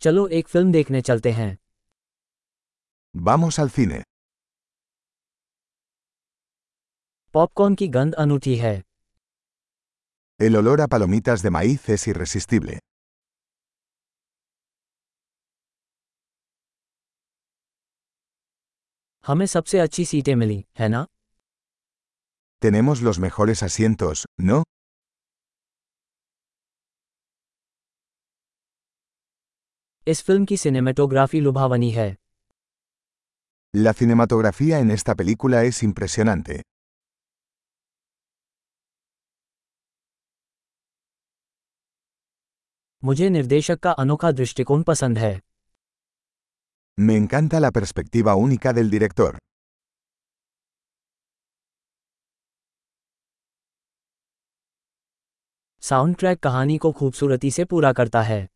चलो एक फ़िल्म देखने चलते हैं Vamos al cine. पॉपकॉर्न की गंध अनूठी है El olor a palomitas de maíz es irresistible. हमें सबसे अच्छी सीटें मिली है ना Tenemos los mejores asientos, ¿no? इस फ़िल्म की सिनेमेटोग्राफी लुभावनी है La cinematografía en esta película es impresionante. मुझे निर्देशक का अनोखा दृष्टिकोण पसंद है Me encanta la perspectiva única del director. Sound track कहानी को खूबसूरती से पूरा करता है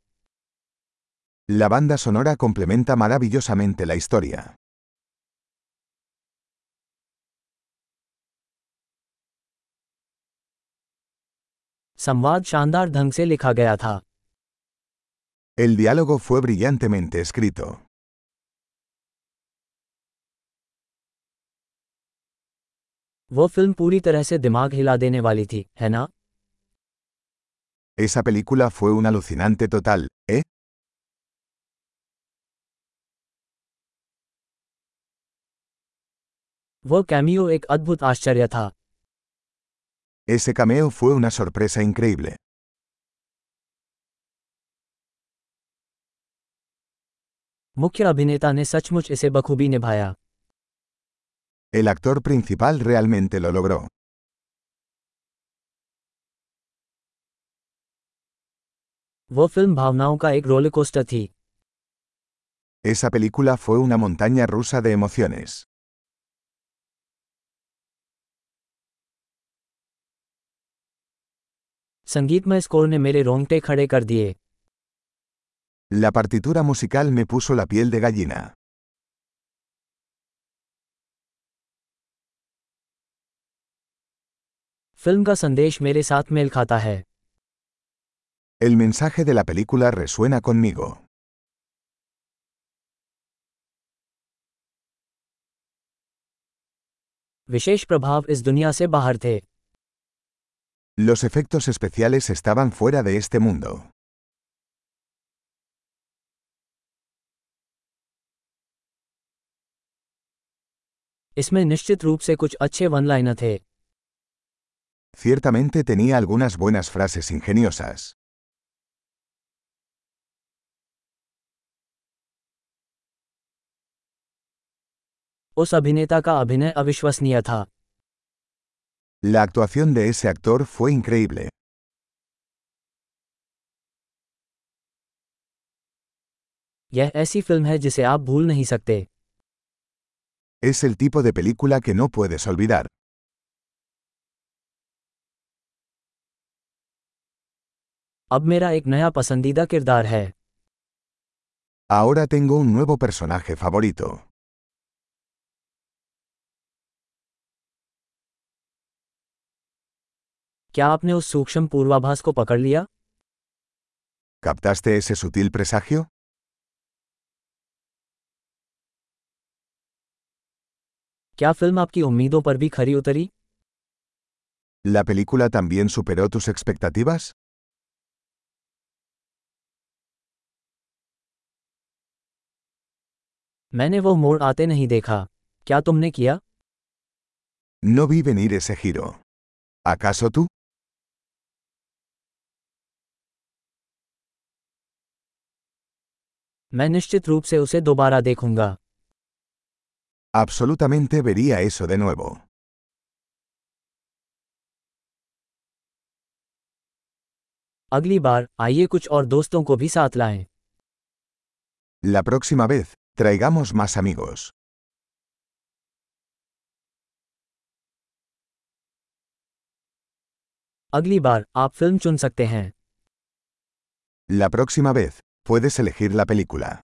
La banda sonora complementa maravillosamente la historia. संवाद शानदार ढंग से लिखा गया था El diálogo fue brillantemente escrito. वो फिल्म पूरी तरह से दिमाग हिला देने वाली थी है ना Esa película fue un alucinante total, ¿eh? वो कैमियो एक अद्भुत आश्चर्य था Ese cameo fue una sorpresa increíble. मुख्य अभिनेता ने सचमुच इसे बखूबी निभाया El actor principal realmente lo logró. वो फिल्म भावनाओं का एक रोलर कोस्टर थी Esa película fue una montaña rusa de emociones. संगीतमय स्कोर ने मेरे रोंगटे खड़े कर दिए La partitura musical me puso la piel de gallina. Film का संदेश मेरे साथ मेल खाता है El mensaje de la película resuena conmigo. विशेष प्रभाव इस दुनिया से बाहर थे Los efectos especiales estaban fuera de este mundo. इसमें निश्चित रूप से कुछ अच्छे वन लाइनर थे Ciertamente tenía algunas buenas frases ingeniosas. उस अभिनेता का अभिनय अविश्वसनीय था La actuación de ese actor fue increíble. यह ऐसी फिल्म है जिसे आप भूल नहीं सकते Es el tipo de película que no puedes olvidar. अब मेरा एक नया पसंदीदा किरदार है Ahora tengo un nuevo personaje favorito. क्या आपने उस सूक्ष्म पूर्वाभास को पकड़ लिया? Captaste ese sutil presagio? क्या फ़िल्म आपकी उम्मीदों पर भी खरी उतरी? La película también superó tus expectativas? मैंने वो मोड़ आते नहीं देखा। क्या तुमने किया? नो भी बी वेनिर से हीरो आकाशो तू मैं निश्चित रूप से उसे दोबारा देखूँगा Absolutamente vería eso de nuevo. अगली बार आइए कुछ और दोस्तों को भी साथ लाएँ La próxima vez, traigamos más amigos. अगली बार आप फ़िल्म चुन सकते हैं La próxima vez, puedes elegir la película.